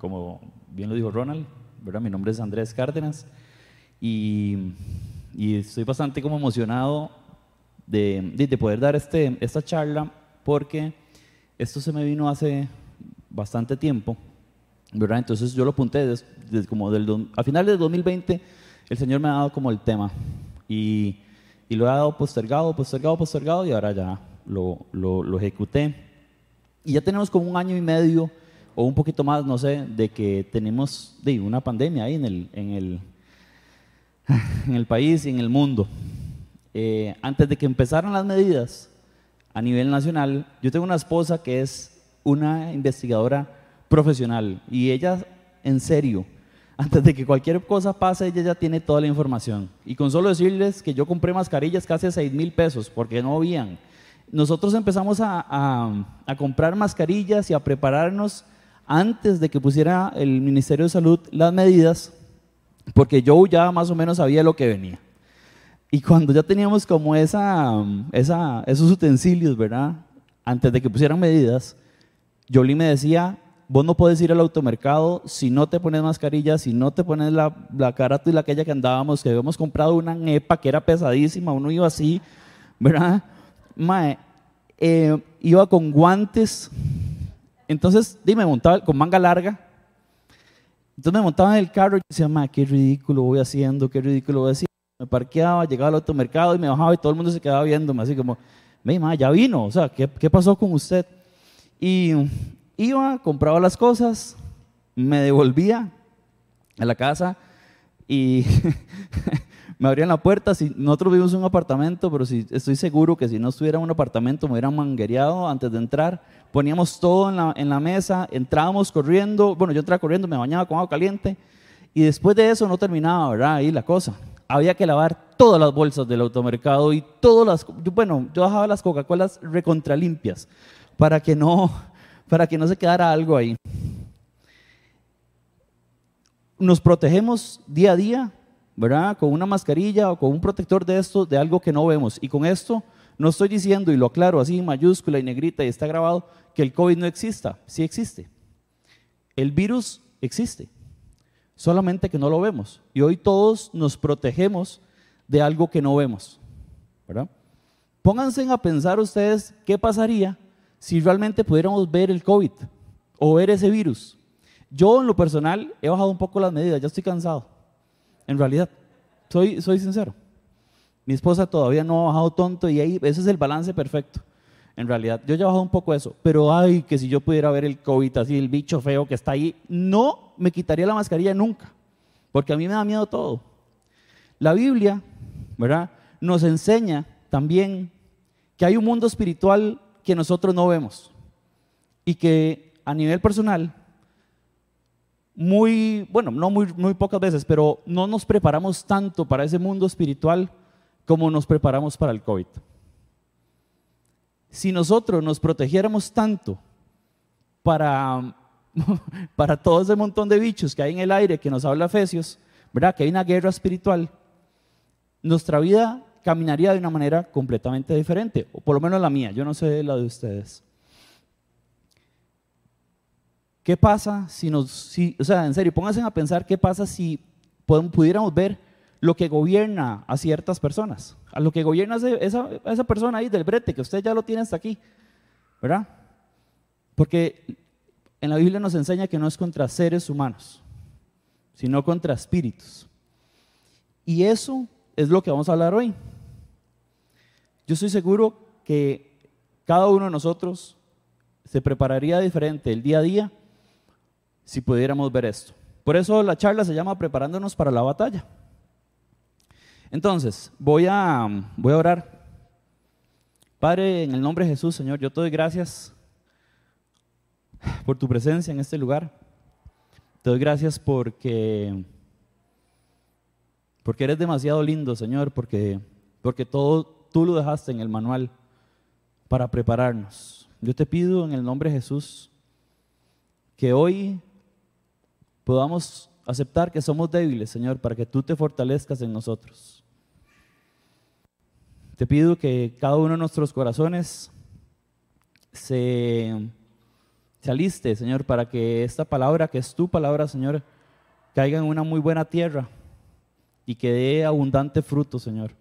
como bien lo dijo Ronald, ¿verdad? Mi nombre es Andrés Cárdenas y, y estoy bastante como emocionado de, de, poder dar este, esta charla porque esto se me vino hace bastante tiempo, ¿verdad? Entonces yo lo apunté como del, a finales de 2020, el Señor me ha dado como el tema y, y lo he dado postergado, postergado, postergado y ahora ya lo, lo, lo ejecuté. Y ya tenemos como un año y medio o un poquito más, no sé, de que tenemos de una pandemia ahí en el, en el, en el país y en el mundo. Eh, antes de que empezaran las medidas a nivel nacional, yo tengo una esposa que es una investigadora profesional y ella, en serio, antes de que cualquier cosa pase, ella ya tiene toda la información. Y con solo decirles que yo compré mascarillas casi a 6 mil pesos porque no habían. Nosotros empezamos a, a, a comprar mascarillas y a prepararnos antes de que pusiera el Ministerio de Salud las medidas, porque yo ya más o menos sabía lo que venía. Y cuando ya teníamos como esa, esa, esos utensilios, ¿verdad? Antes de que pusieran medidas, Jolie me decía, vos no puedes ir al automercado si no te pones mascarilla, si no te pones la, la cara y la aquella que andábamos, que habíamos comprado una nepa que era pesadísima, uno iba así, ¿verdad? Mae, eh, iba con guantes, entonces, dime, montaba con manga larga. Entonces me montaba en el carro y decía, ma, qué ridículo voy haciendo, qué ridículo voy haciendo. Me parqueaba, llegaba al automercado y me bajaba y todo el mundo se quedaba viéndome, así como, me ma, ya vino, o sea, ¿qué, ¿qué pasó con usted? Y iba, compraba las cosas, me devolvía a la casa y me abrían la puerta. Si nosotros vivimos en un apartamento, pero si, estoy seguro que si no estuviera en un apartamento me hubieran manguereado antes de entrar. Poníamos todo en la, en la mesa, entrábamos corriendo. Bueno, yo entraba corriendo, me bañaba con agua caliente. Y después de eso no terminaba, ¿verdad? Ahí la cosa. Había que lavar todas las bolsas del automercado y todas las. Bueno, yo dejaba las Coca-Colas recontralimpias para que no, para que no se quedara algo ahí. Nos protegemos día a día ¿verdad? Con una mascarilla o con un protector de esto, de algo que no vemos. Y con esto no estoy diciendo, y lo aclaro así en mayúscula y negrita y está grabado, que el COVID no exista. Sí existe. El virus existe. Solamente que no lo vemos. Y hoy todos nos protegemos de algo que no vemos. ¿verdad? Pónganse a pensar ustedes qué pasaría si realmente pudiéramos ver el COVID o ver ese virus. Yo en lo personal he bajado un poco las medidas, ya estoy cansado en realidad. Soy, soy sincero. Mi esposa todavía no ha bajado tonto y ahí ese es el balance perfecto. En realidad, yo ya he bajado un poco eso, pero ay, que si yo pudiera ver el COVID así, el bicho feo que está ahí, no me quitaría la mascarilla nunca, porque a mí me da miedo todo. La Biblia, ¿verdad? Nos enseña también que hay un mundo espiritual que nosotros no vemos y que a nivel personal muy, bueno, no muy, muy pocas veces, pero no nos preparamos tanto para ese mundo espiritual como nos preparamos para el COVID. Si nosotros nos protegiéramos tanto para, para todo ese montón de bichos que hay en el aire que nos habla Efesios, ¿verdad? Que hay una guerra espiritual, nuestra vida caminaría de una manera completamente diferente, o por lo menos la mía, yo no sé la de ustedes. ¿Qué pasa si nos, si, o sea, en serio, pónganse a pensar qué pasa si pudiéramos ver lo que gobierna a ciertas personas, a lo que gobierna esa, esa persona ahí del brete, que usted ya lo tiene hasta aquí, ¿verdad? Porque en la Biblia nos enseña que no es contra seres humanos, sino contra espíritus. Y eso es lo que vamos a hablar hoy. Yo estoy seguro que cada uno de nosotros se prepararía diferente el día a día si pudiéramos ver esto. Por eso la charla se llama Preparándonos para la batalla. Entonces, voy a, voy a orar. Padre, en el nombre de Jesús, Señor, yo te doy gracias por tu presencia en este lugar. Te doy gracias porque, porque eres demasiado lindo, Señor, porque, porque todo tú lo dejaste en el manual para prepararnos. Yo te pido en el nombre de Jesús que hoy podamos aceptar que somos débiles, Señor, para que tú te fortalezcas en nosotros. Te pido que cada uno de nuestros corazones se, se aliste, Señor, para que esta palabra, que es tu palabra, Señor, caiga en una muy buena tierra y que dé abundante fruto, Señor.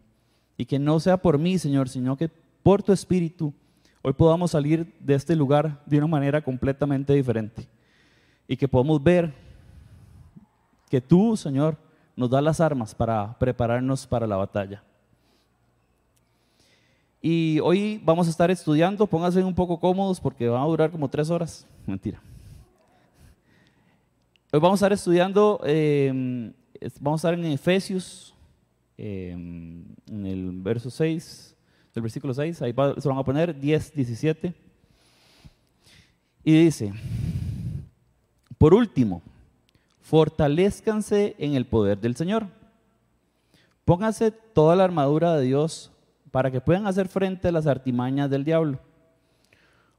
Y que no sea por mí, Señor, sino que por tu Espíritu hoy podamos salir de este lugar de una manera completamente diferente. Y que podamos ver que tú, Señor, nos das las armas para prepararnos para la batalla. Y hoy vamos a estar estudiando, pónganse un poco cómodos porque van a durar como tres horas. Mentira. Hoy vamos a estar estudiando, em, vamos a estar en Efesios, em, en el verso 6, del versículo 6, ahí se van a poner 10, 17. Y dice, por último, fortalezcanse en el poder del Señor. Pónganse toda la armadura de Dios para que puedan hacer frente a las artimañas del diablo.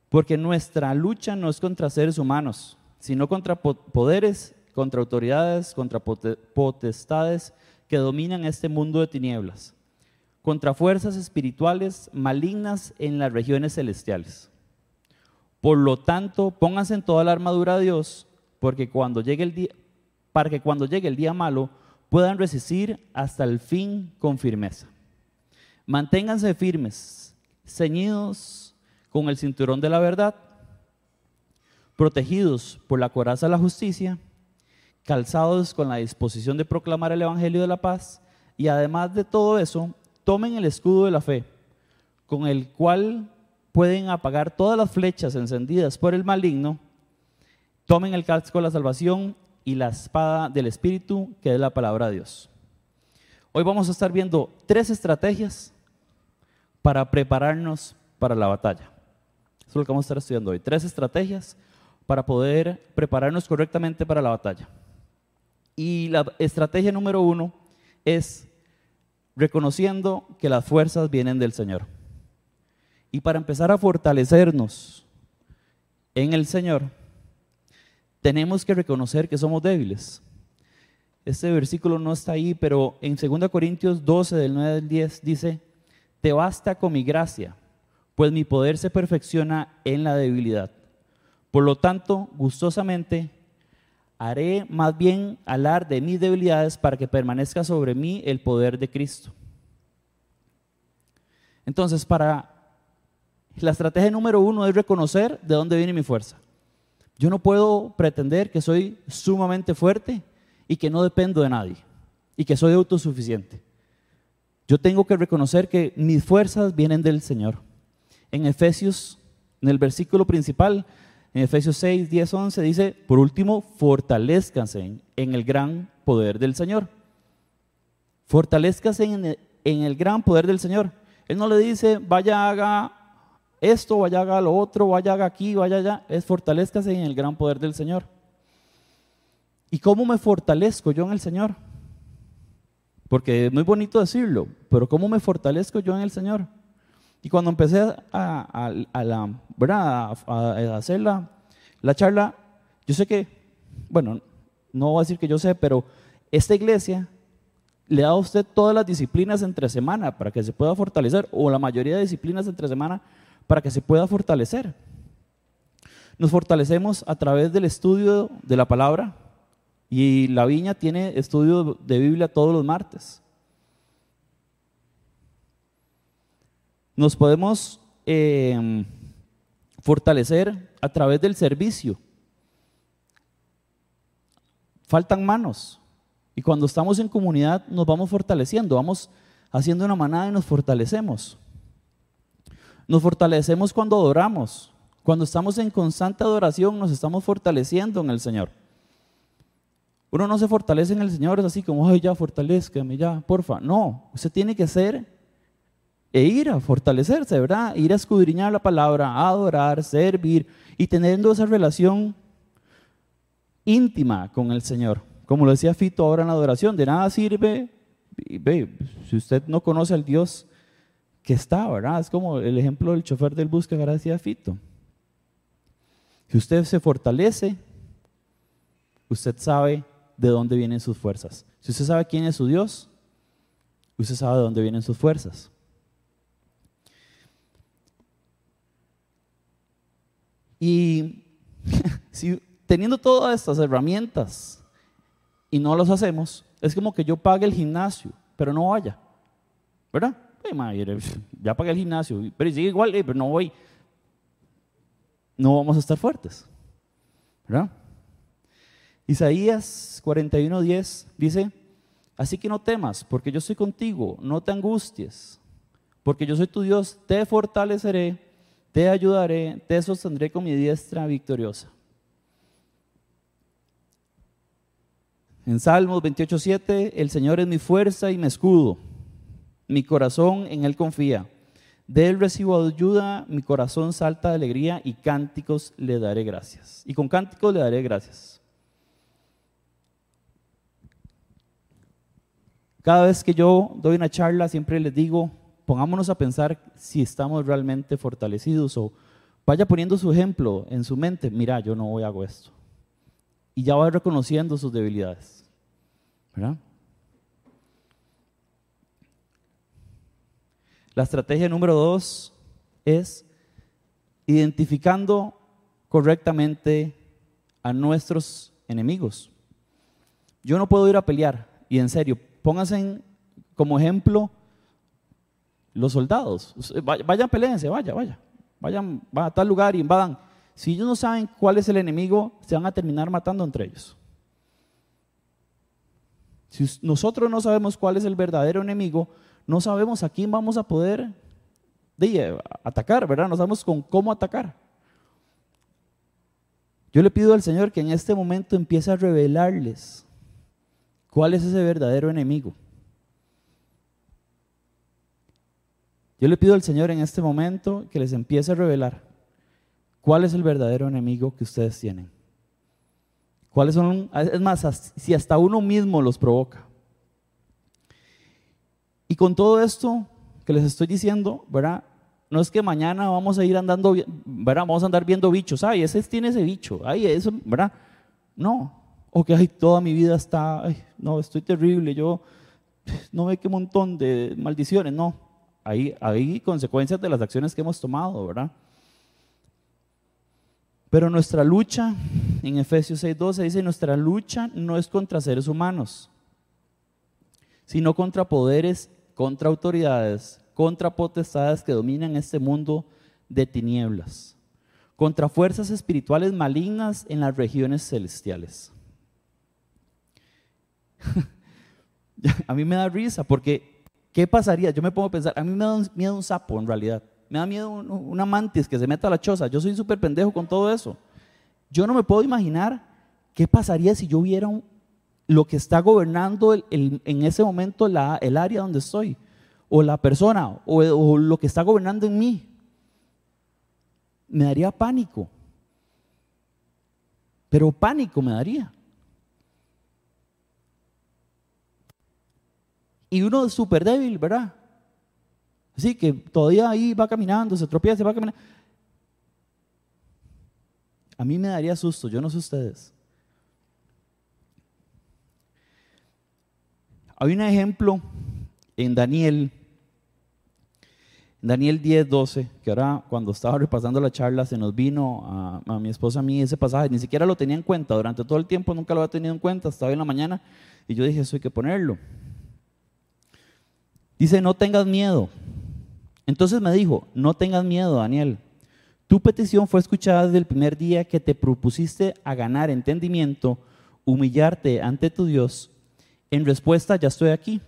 Porque nuestra lucha no es contra seres humanos, sino contra poderes, contra autoridades, contra potestades que dominan este mundo de tinieblas, contra fuerzas espirituales malignas en las regiones celestiales. Por lo tanto, pónganse en toda la armadura de Dios, porque cuando llegue el día, para que cuando llegue el día malo puedan resistir hasta el fin con firmeza. Manténganse firmes, ceñidos con el cinturón de la verdad, protegidos por la coraza de la justicia, calzados con la disposición de proclamar el Evangelio de la paz y además de todo eso, tomen el escudo de la fe, con el cual pueden apagar todas las flechas encendidas por el maligno, tomen el casco de la salvación y la espada del Espíritu, que es la palabra de Dios. Hoy vamos a estar viendo tres estrategias para prepararnos para la batalla. Eso es lo que vamos a estar estudiando hoy. Tres estrategias para poder prepararnos correctamente para la batalla. Y la estrategia número uno es reconociendo que las fuerzas vienen del Señor. Y para empezar a fortalecernos en el Señor, tenemos que reconocer que somos débiles. Este versículo no está ahí, pero en 2 Corintios 12, del 9 al 10, dice, te basta con mi gracia, pues mi poder se perfecciona en la debilidad. Por lo tanto, gustosamente haré más bien hablar de mis debilidades para que permanezca sobre mí el poder de Cristo. Entonces, para la estrategia número uno es reconocer de dónde viene mi fuerza. Yo no puedo pretender que soy sumamente fuerte y que no dependo de nadie y que soy autosuficiente. Yo tengo que reconocer que mis fuerzas vienen del Señor. En Efesios, en el versículo principal, en Efesios 6, 10, 11, dice, por último, fortalezcanse en el gran poder del Señor. Fortalezcanse en el, gran poder del Señor. Él no le dice, vaya, haga esto, vaya, haga lo otro, vaya, haga aquí, vaya allá. Es fortalezcanse en el gran poder del Señor. ¿Y cómo me fortalezco yo en el Señor? Porque es muy bonito decirlo, pero ¿cómo me fortalezco yo en el Señor? Y cuando empecé a, la, a, hacer la, la charla, yo sé que, bueno, no voy a decir que yo sé, pero esta iglesia le da a usted todas las disciplinas entre semana para que se pueda fortalecer, o la mayoría de disciplinas entre semana para que se pueda fortalecer. Nos fortalecemos a través del estudio de la palabra, y la viña tiene estudio de Biblia todos los martes. Nos podemos em, fortalecer a través del servicio. Faltan manos. Y cuando estamos en comunidad nos vamos fortaleciendo, vamos haciendo una manada y nos fortalecemos. Nos fortalecemos cuando adoramos. Cuando estamos en constante adoración nos estamos fortaleciendo en el Señor. Uno no se fortalece en el Señor, es así como, ay, ya, fortalezcame, ya, porfa. No, usted tiene que ser e ir a fortalecerse, ¿verdad? Ir a escudriñar la palabra, a adorar, servir y teniendo esa relación íntima con el Señor. Como lo decía Fito ahora en la adoración, de nada sirve, ve, si usted no conoce al Dios que está, ¿verdad? Es como el ejemplo del chofer del bus que ahora decía Fito. Si usted se fortalece, usted sabe de dónde vienen sus fuerzas. Si usted sabe quién es su Dios, usted sabe de dónde vienen sus fuerzas. Y si teniendo todas estas herramientas y no las hacemos, es como que yo pague el gimnasio, pero no vaya. ¿Verdad? ya pagué el gimnasio, pero sigue igual, pero no voy. No vamos a estar fuertes. ¿Verdad? Isaías 41:10 dice, así que no temas, porque yo estoy contigo, no te angusties, porque yo soy tu Dios, te fortaleceré, te ayudaré, te sostendré con mi diestra victoriosa. En Salmos 28:7, el Señor es mi fuerza y mi escudo, mi corazón en Él confía. De Él recibo ayuda, mi corazón salta de alegría y cánticos le daré gracias. Y con cánticos le daré gracias. Cada vez que yo doy una charla, siempre les digo, pongámonos a pensar si estamos realmente fortalecidos o vaya poniendo su ejemplo en su mente, mira, yo no voy a hago esto. Y ya va reconociendo sus debilidades. ¿Verdad? La estrategia número dos es identificando correctamente a nuestros enemigos. Yo no puedo ir a pelear, y en serio, pónganse como ejemplo los soldados. Vayan, peleense, vaya, vaya. Vayan a tal lugar y invadan. Si ellos no saben cuál es el enemigo, se van a terminar matando entre ellos. Si nosotros no sabemos cuál es el verdadero enemigo, no sabemos a quién vamos a poder atacar, ¿verdad? No sabemos con cómo atacar. Yo le pido al Señor que en este momento empiece a revelarles ¿Cuál es ese verdadero enemigo? Yo le pido al Señor en este momento que les empiece a revelar cuál es el verdadero enemigo que ustedes tienen. ¿Cuáles son? Es más, si hasta uno mismo los provoca. Y con todo esto que les estoy diciendo, ¿verdad? No es que mañana vamos a ir andando, ¿verdad? Vamos a andar viendo bichos. Ay, ese tiene ese bicho. Ay, eso, ¿verdad? No o que toda mi vida está, no, estoy terrible, yo no ve qué montón de maldiciones, no. Hay, hay consecuencias de las acciones que hemos tomado, ¿verdad? Pero nuestra lucha, en Efesios 6:12 dice, nuestra lucha no es contra seres humanos, sino contra poderes, contra autoridades, contra potestades que dominan este mundo de tinieblas, contra fuerzas espirituales malignas en las regiones celestiales. a mí me da risa porque, ¿qué pasaría? Yo me pongo a pensar, a mí me da miedo un sapo en realidad. Me da miedo una mantis que se meta a la choza. Yo soy súper pendejo con todo eso. Yo no me puedo imaginar qué pasaría si yo viera lo que está gobernando en ese momento el área donde estoy, o la persona, o lo que está gobernando en mí. Me daría pánico. Pero pánico me daría. Y uno es súper débil, ¿verdad? Así que todavía ahí va caminando, se tropieza, va caminando. A mí me daría susto, yo no sé ustedes. Hay un ejemplo en Daniel, Daniel 10, 12, que ahora cuando estaba repasando la charla se nos vino a, a, mi esposa a mí ese pasaje, ni siquiera lo tenía en cuenta, durante todo el tiempo nunca lo había tenido en cuenta, hoy en la mañana, y yo dije, eso hay que ponerlo. Dice, no tengas miedo. Entonces me dijo, no tengas miedo, Daniel. Tu petición fue escuchada desde el primer día que te propusiste a ganar entendimiento, humillarte ante tu Dios. En respuesta, ya estoy aquí.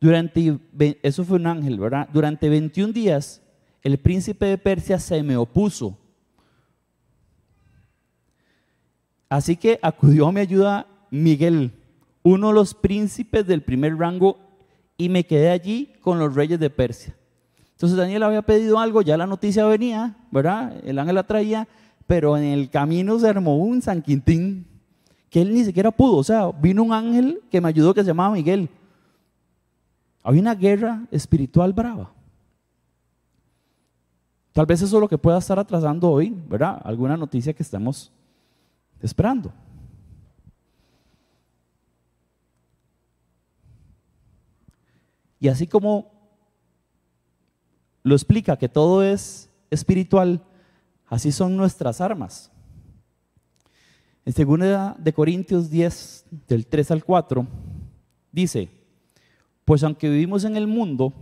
Durante, eso fue un ángel, ¿verdad? Durante 21 días, el príncipe de Persia se me opuso. Así que acudió a mi ayuda Miguel, uno de los príncipes del primer rango y me quedé allí con los reyes de Persia. Entonces Daniel había pedido algo, ya la noticia venía, ¿verdad? El ángel la traía, pero en el camino se armó un San Quintín que él ni siquiera pudo. O sea, vino un ángel que me ayudó que se llamaba Miguel. Había una guerra espiritual brava. Tal vez eso es lo que pueda estar atrasando hoy, ¿verdad? Alguna noticia que estemos esperando. Y así como lo explica que todo es espiritual, así son nuestras armas. En 2 de Corintios 10, del 3 al 4, dice, pues aunque vivimos en el mundo,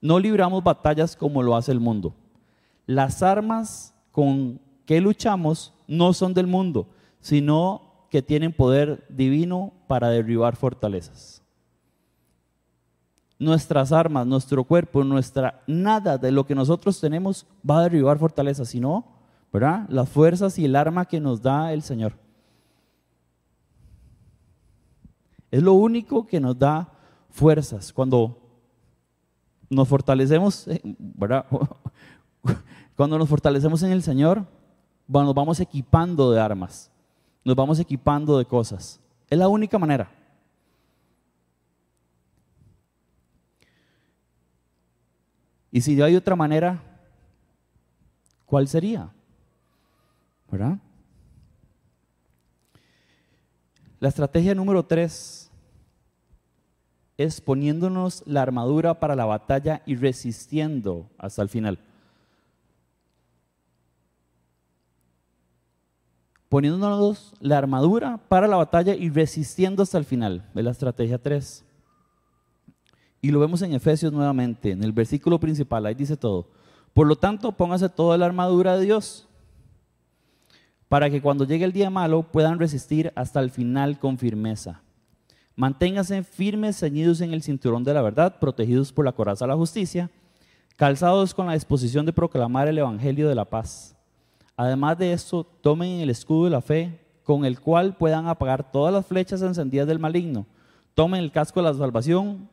no libramos batallas como lo hace el mundo. Las armas con que luchamos no son del mundo, sino que tienen poder divino para derribar fortalezas. Nuestras armas, nuestro cuerpo, nuestra nada de lo que nosotros tenemos va a derribar fortalezas, sino, ¿verdad? Las fuerzas y el arma que nos da el Señor. Es lo único que nos da fuerzas. Cuando nos fortalecemos, eh, ¿verdad? Cuando nos fortalecemos en el Señor, nos vamos equipando de armas, nos vamos equipando de cosas. Es la única manera. Y si hay otra manera, ¿cuál sería? ¿Verdad? La estrategia número tres es poniéndonos la armadura para la batalla y resistiendo hasta el final. Poniéndonos la armadura para la batalla y resistiendo hasta el final. Es la estrategia 3. Y lo vemos en Efesios nuevamente, en el versículo principal, ahí dice todo. Por lo tanto, póngase toda la armadura de Dios para que cuando llegue el día malo puedan resistir hasta el final con firmeza. Manténganse firmes, ceñidos en el cinturón de la verdad, protegidos por la coraza de la justicia, calzados con la disposición de proclamar el Evangelio de la paz. Además de esto, tomen el escudo de la fe, con el cual puedan apagar todas las flechas encendidas del maligno. Tomen el casco de la salvación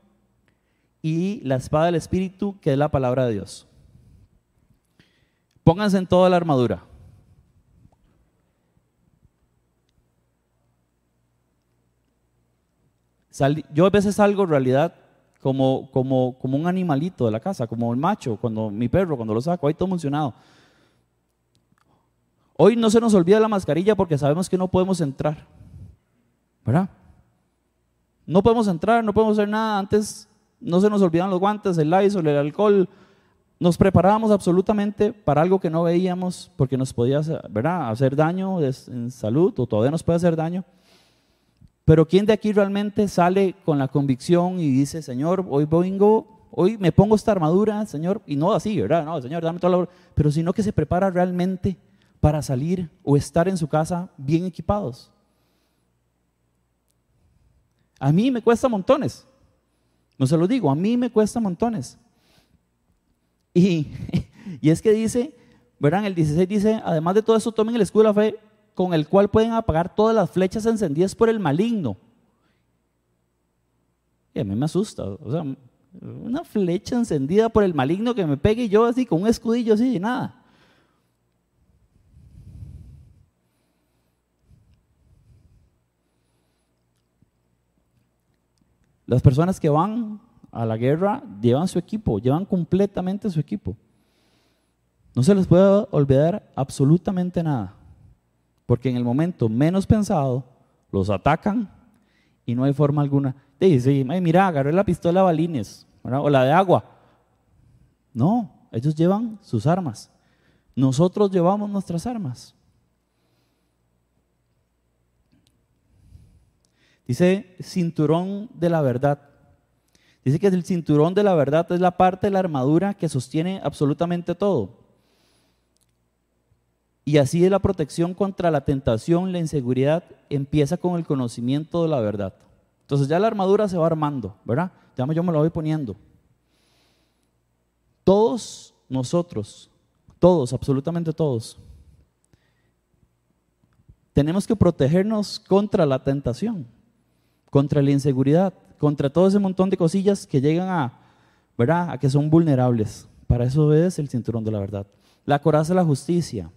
y la espada del Espíritu, que es la palabra de Dios. Pónganse en toda la armadura. yo a veces salgo en realidad como, como, como un animalito de la casa, como el macho, cuando mi perro, cuando lo saco, ahí todo emocionado. Hoy no se nos olvida la mascarilla porque sabemos que no podemos entrar. ¿Verdad? No podemos entrar, no podemos hacer nada. Antes no se nos olvidan los guantes, el Lysol, el alcohol. Nos preparábamos absolutamente para algo que no veíamos porque nos podía ¿verdad? hacer daño en salud o todavía nos puede hacer daño. Pero ¿quién de aquí realmente sale con la convicción y dice, Señor, hoy vengo, hoy me pongo esta armadura, Señor, y no así, ¿verdad? No, Señor, dame toda la pero sino que se prepara realmente para salir o estar en su casa bien equipados. A mí me cuesta montones. No se lo digo, a mí me cuesta montones. Y, y es que dice, ¿verdad? En el 16 dice, además de todo eso, tomen el escudo de la fe con el cual pueden apagar todas las flechas encendidas por el maligno. Y a mí me asusta, o sea, una flecha encendida por el maligno que me pegue y yo así con un escudillo así y nada. Las personas que van a la guerra llevan su equipo, llevan completamente su equipo. No se les puede olvidar absolutamente nada. Porque en el momento menos pensado, los atacan y no hay forma alguna. de decir, mira, agarré la pistola balines o la de agua. No, ellos llevan sus armas. Nosotros llevamos nuestras armas. Dice cinturón de la verdad. Dice que el cinturón de la verdad es la parte de la armadura que sostiene absolutamente todo. Y así es la protección contra la tentación, la inseguridad, empieza con el conocimiento de la verdad. Entonces ya la armadura se va armando, ¿verdad? Ya yo me la voy poniendo. Todos nosotros, todos, absolutamente todos, tenemos que protegernos contra la tentación, contra la inseguridad, contra todo ese montón de cosillas que llegan a, ¿verdad? A que son vulnerables. Para eso es el cinturón de la verdad. La coraza de la justicia,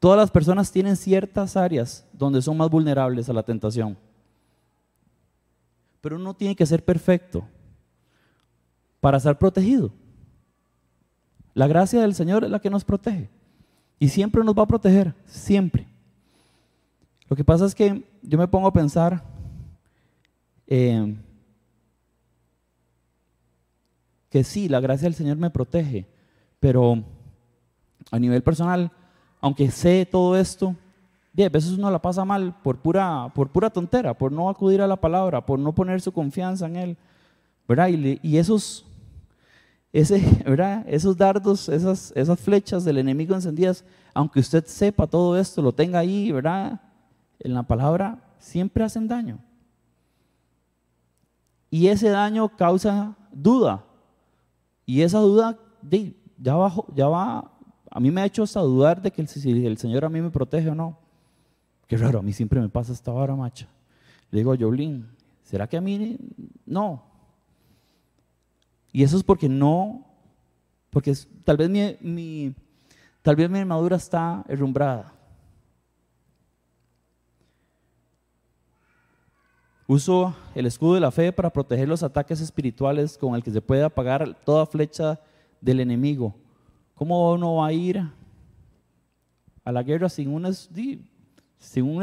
Todas las personas tienen ciertas áreas donde son más vulnerables a la tentación. Pero uno tiene que ser perfecto para estar protegido. La gracia del Señor es la que nos protege. Y siempre nos va a proteger, siempre. Lo que pasa es que yo me pongo a pensar eh, que sí, la gracia del Señor me protege, pero a nivel personal aunque sé todo esto, Y a veces uno la pasa mal por pura, por pura tontera, por no acudir a la palabra, por no poner su confianza en Él. ¿verdad? Y, esos, ese, ¿verdad? esos dardos, esas, esas flechas del enemigo encendidas, aunque usted sepa todo esto, lo tenga ahí, ¿verdad? En la palabra, siempre hacen daño. Y ese daño causa duda. Y esa duda ya, va, ya va, a mí me ha hecho hasta dudar de que si el Señor a mí me protege o no. Qué raro, a mí siempre me pasa esta hora, macha. Le digo a ¿será que a mí no? Y eso es porque no, porque tal vez mi, tal vez mi armadura está herrumbrada. Uso el escudo de la fe para proteger los ataques espirituales con el que se puede apagar toda flecha del enemigo. ¿Cómo uno va a ir a la guerra sin un,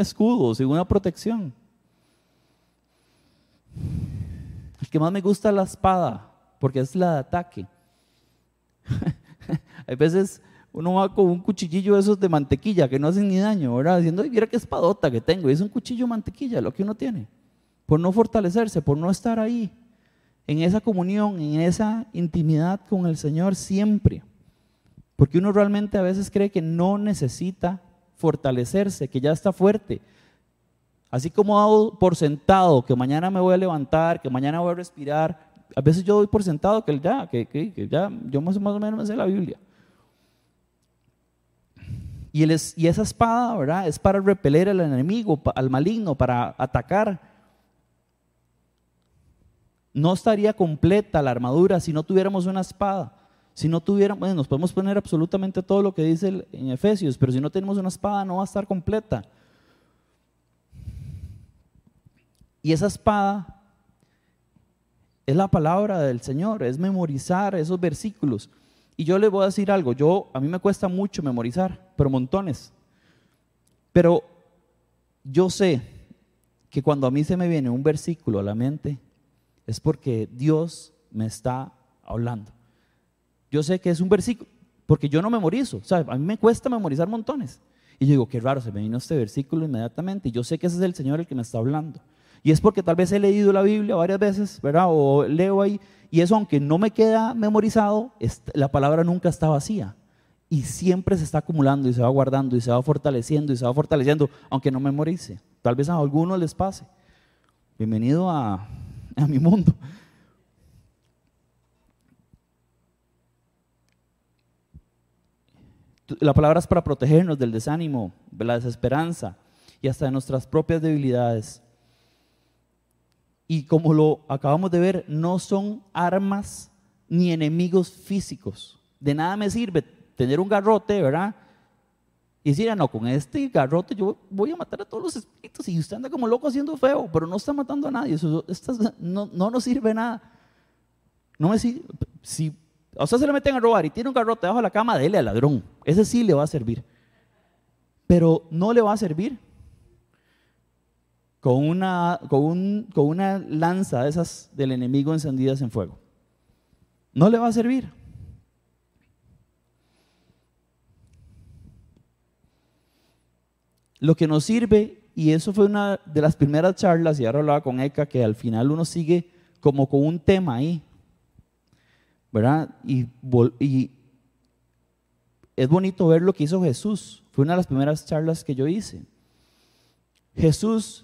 escudo, sin una protección? El que más me gusta es la espada, porque es la de ataque. Hay veces uno va con un cuchillillo de esos de mantequilla que no hacen ni daño, ¿verdad? Diciendo, mira qué espadota que tengo. Y es un cuchillo mantequilla lo que uno tiene por no fortalecerse, por no estar ahí, en esa comunión, en esa intimidad con el Señor siempre. Porque uno realmente a veces cree que no necesita fortalecerse, que ya está fuerte. Así como hago por sentado que mañana me voy a levantar, que mañana voy a respirar, a veces yo doy por sentado que ya, que, ya, yo más, o menos me sé la Biblia. Y, y esa espada, ¿verdad? Es para repeler al enemigo, al maligno, para atacar no estaría completa la armadura si no tuviéramos una espada. Si no tuviéramos, bueno, nos podemos poner absolutamente todo lo que dice en Efesios, pero si no tenemos una espada no va a estar completa. Y esa espada es la palabra del Señor, es memorizar esos versículos. Y yo le voy a decir algo, yo a mí me cuesta mucho memorizar, pero montones. Pero yo sé que cuando a mí se me viene un versículo a la mente, es porque Dios me está hablando. Yo sé que es un versículo, porque yo no memorizo, ¿sabes? A mí me cuesta memorizar montones. Y yo digo, qué raro, se me vino este versículo inmediatamente. Y yo sé que ese es el Señor el que me está hablando. Y es porque tal vez he leído la Biblia varias veces, ¿verdad? O leo ahí. Y eso, aunque no me queda memorizado, la palabra nunca está vacía. Y siempre se está acumulando y se va guardando y se va fortaleciendo y se va fortaleciendo, aunque no memorice. Tal vez a algunos les pase. Bienvenido a a mi mundo. La palabra es para protegernos del desánimo, de la desesperanza y hasta de nuestras propias debilidades. Y como lo acabamos de ver, no son armas ni enemigos físicos. De nada me sirve tener un garrote, ¿verdad? Y decir, ah, no, con este garrote yo voy a matar a todos los espíritus y usted anda como loco haciendo feo, pero no está matando a nadie. Eso, no, no nos sirve nada. No me sirve. Si a usted se le meten a robar y tiene un garrote debajo de la cama, dele al ladrón. Ese sí le va a servir. Pero no le va a servir con una, con, con una lanza de esas del enemigo encendidas en fuego. No le va a servir. Lo que nos sirve, y eso fue una de las primeras charlas, y ahora hablaba con Eka, que al final uno sigue como con un tema ahí, ¿verdad? Y, y es bonito ver lo que hizo Jesús. Fue una de las primeras charlas que yo hice. Jesús,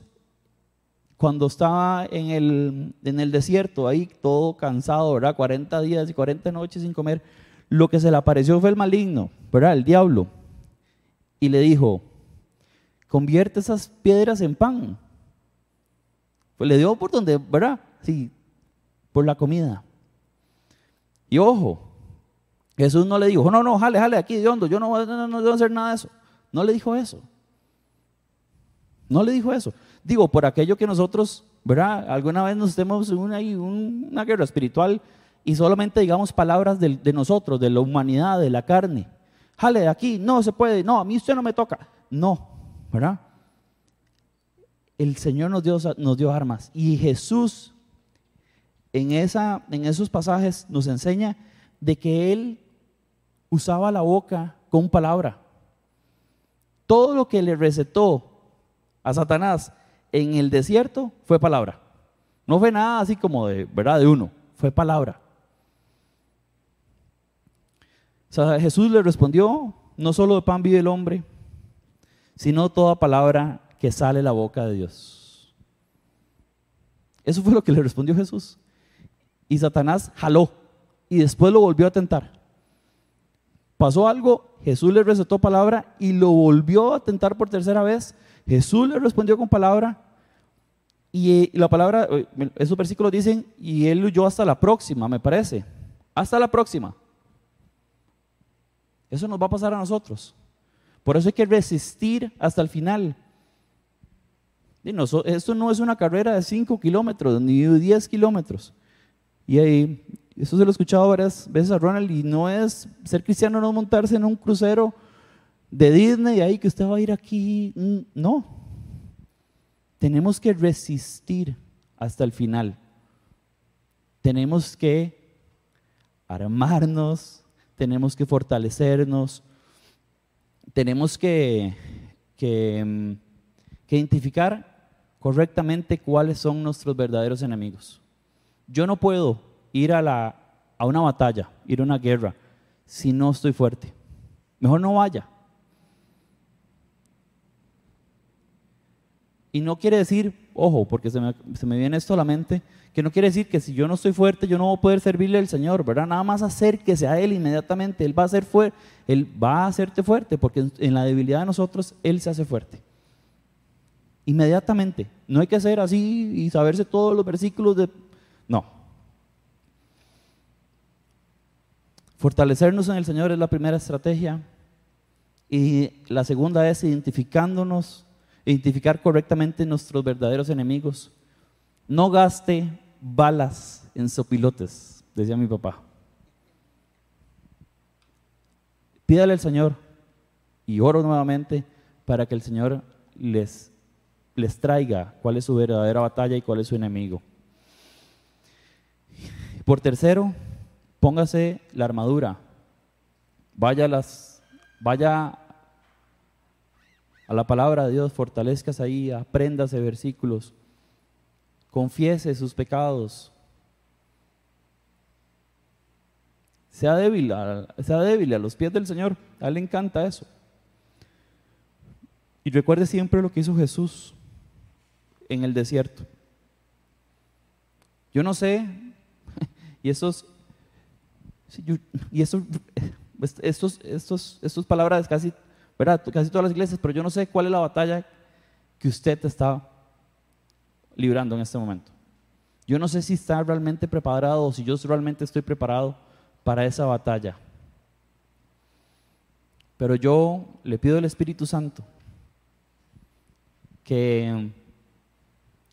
cuando estaba en el, en el desierto, ahí todo cansado, ¿verdad? 40 días y 40 noches sin comer, lo que se le apareció fue el maligno, ¿verdad? El diablo. Y le dijo, convierte esas piedras en pan. Pues le dio por donde, ¿verdad? Sí, por la comida. Y ojo, Jesús no le dijo, no, no, jale, jale aquí de hondo, yo no, no, no debo hacer nada de eso. No le dijo eso. No le dijo eso. Digo, por aquello que nosotros, ¿verdad? Alguna vez nos estemos en una, una guerra espiritual y solamente digamos palabras de, de, nosotros, de la humanidad, de la carne. Jale de aquí, no se puede, no, a mí usted no me toca. No, ¿verdad? El Señor nos dio, armas y Jesús en, en esos pasajes nos enseña de que Él usaba la boca con palabra. Todo lo que le recetó a Satanás en el desierto fue palabra. No fue nada así como de, ¿verdad? De uno, fue palabra. O sea, Jesús le respondió, no solo de pan vive el hombre, sino toda palabra que sale de la boca de Dios. Eso fue lo que le respondió Jesús. Y Satanás jaló y después lo volvió a tentar. Pasó algo, Jesús le recetó palabra y lo volvió a tentar por tercera vez. Jesús le respondió con palabra y la palabra, eh, esos versículos dicen, y él huyó hasta la próxima, me parece. Hasta la próxima. Eso nos va a pasar a nosotros. Por eso hay que resistir hasta el final. Esto no es una carrera de 5 kilómetros ni de 10 kilómetros. Y ahí, eso se lo he escuchado varias veces a Ronald, y no es ser cristiano, no montarse en un crucero de Disney y ahí que usted va a ir aquí. Mm, no. Tenemos que resistir hasta el final. Tenemos que armarnos, tenemos que fortalecernos, tenemos que, mm, que, identificar correctamente cuáles son nuestros verdaderos enemigos. Yo no puedo ir a, la, a una batalla, ir a una guerra, si no estoy fuerte. Mejor no vaya. Y no quiere decir, ojo, porque se me, se me, viene esto a la mente, que no quiere decir que si yo no estoy fuerte, yo no voy a poder servirle al Señor, ¿verdad? Nada más acérquese a Él inmediatamente, Él va a ser fuerte, Él va a hacerte fuerte, porque en la debilidad de nosotros, Él se hace fuerte. Inmediatamente. No hay que hacer así y saberse todos los versículos de... No. Fortalecernos en el Señor es la primera estrategia. Y la segunda es identificándonos identificar correctamente nuestros verdaderos enemigos. No gaste balas en sopilotes, decía mi papá. Pídale al Señor y oro nuevamente para que el Señor les, les traiga cuál es su verdadera batalla y cuál es su enemigo. Por tercero, póngase la armadura. Vaya, las, vaya a la palabra de Dios, fortalezcas ahí, apréndase versículos, confiese sus pecados. Sea débil, sea débil a los pies del Señor. A Él le encanta eso. Y recuerde siempre lo que hizo Jesús en el desierto. Yo no sé, y esos, y estos, estos, estos, palabras casi Casi todas las iglesias, pero yo no sé cuál es la batalla que usted está librando en este momento. Yo no sé si está realmente preparado o si yo realmente estoy preparado para esa batalla. Pero yo le pido al Espíritu Santo que,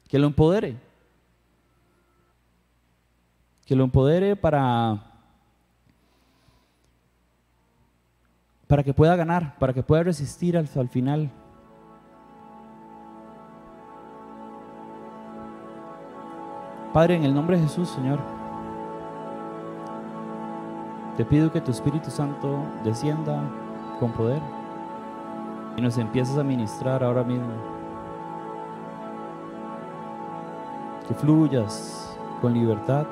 que lo empodere. Que lo empodere para para que pueda ganar, para que pueda resistir al, final. Padre, en el nombre de Jesús, Señor, te pido que tu Espíritu Santo descienda con poder y nos empieces a ministrar ahora mismo. Que fluyas con libertad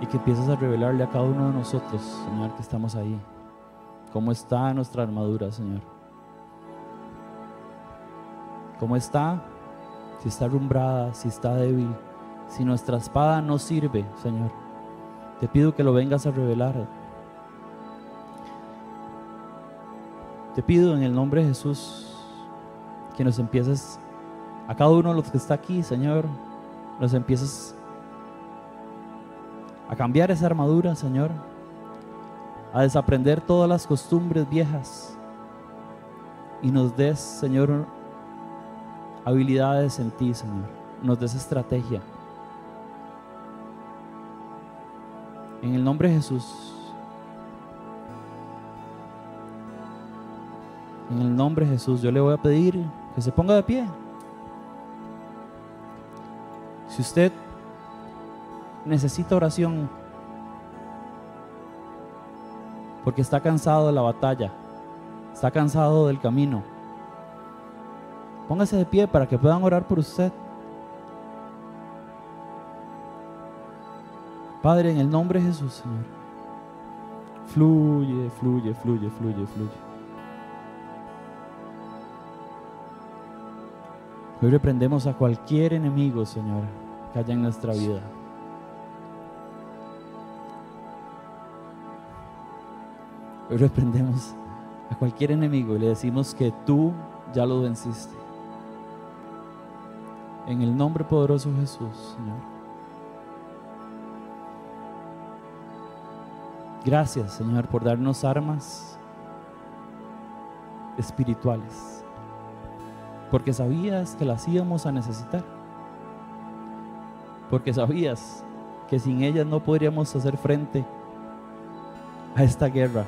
y que empieces a revelarle a cada uno de nosotros, Señor, que estamos ahí, cómo está nuestra armadura, Señor. ¿Cómo está? Si está rumbrada, si está débil, si nuestra espada no sirve, Señor. Te pido que lo vengas a revelar. Te pido en el nombre de Jesús que nos empieces, a cada uno de los que está aquí, Señor, nos empieces a cambiar esa armadura, Señor, a desaprender todas las costumbres viejas y nos des, Señor, habilidades en ti, Señor, nos des estrategia. En el nombre de Jesús. En el nombre de Jesús, yo le voy a pedir que se ponga de pie. Si usted necesita oración, porque está cansado de la batalla, está cansado del camino. Póngase de pie para que puedan orar por usted. Padre, en el nombre de Jesús, Señor. Fluye, fluye, fluye, fluye, fluye. Hoy reprendemos a cualquier enemigo, Señor, que haya en nuestra vida. Hoy reprendemos a cualquier enemigo y le decimos que tú ya lo venciste. En el nombre poderoso de Jesús, Señor. Gracias, Señor, por darnos armas espirituales. Porque sabías que las íbamos a necesitar. Porque sabías que sin ellas no podríamos hacer frente a esta guerra.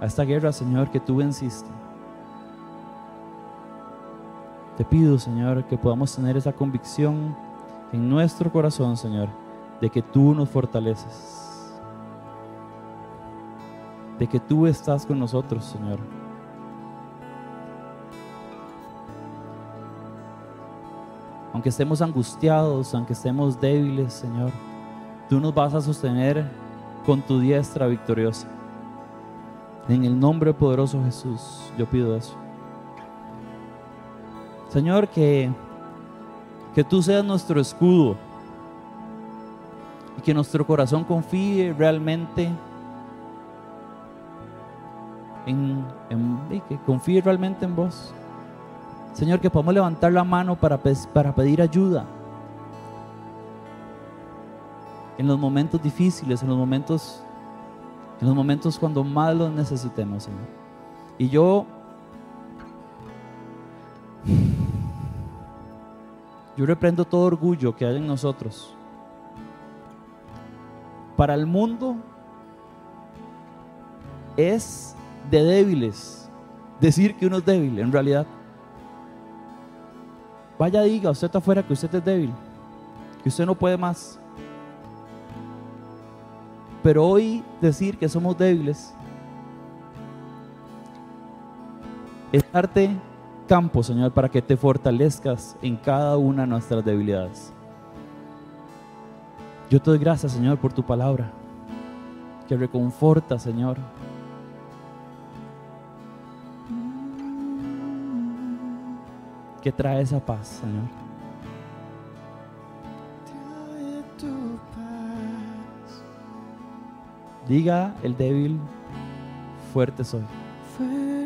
A esta guerra, Señor, que tú venciste. Pido, Señor, que podamos tener esa convicción en nuestro corazón, Señor, de que tú nos fortaleces, de que tú estás con nosotros, Señor. Aunque estemos angustiados, aunque estemos débiles, Señor, tú nos vas a sostener con tu diestra victoriosa. En el nombre poderoso de Jesús, yo pido eso. Señor, que que tú seas nuestro escudo y que nuestro corazón confíe realmente en, que confíe realmente en vos. Señor, que podamos levantar la mano para, para pedir ayuda en los momentos difíciles, en los momentos, en los momentos cuando más lo necesitemos, Señor. Y yo Yo reprendo todo orgullo que hay en nosotros. Para el mundo es de débiles decir que uno es débil, en realidad. Vaya, diga, usted está afuera que usted es débil, que usted no puede más. Pero hoy decir que somos débiles es darte campo, Señor, para que te fortalezcas en cada una de nuestras debilidades. Yo te doy gracias, Señor, por tu palabra, que reconforta, Señor. Que trae esa paz, Señor. Diga el débil, fuerte soy.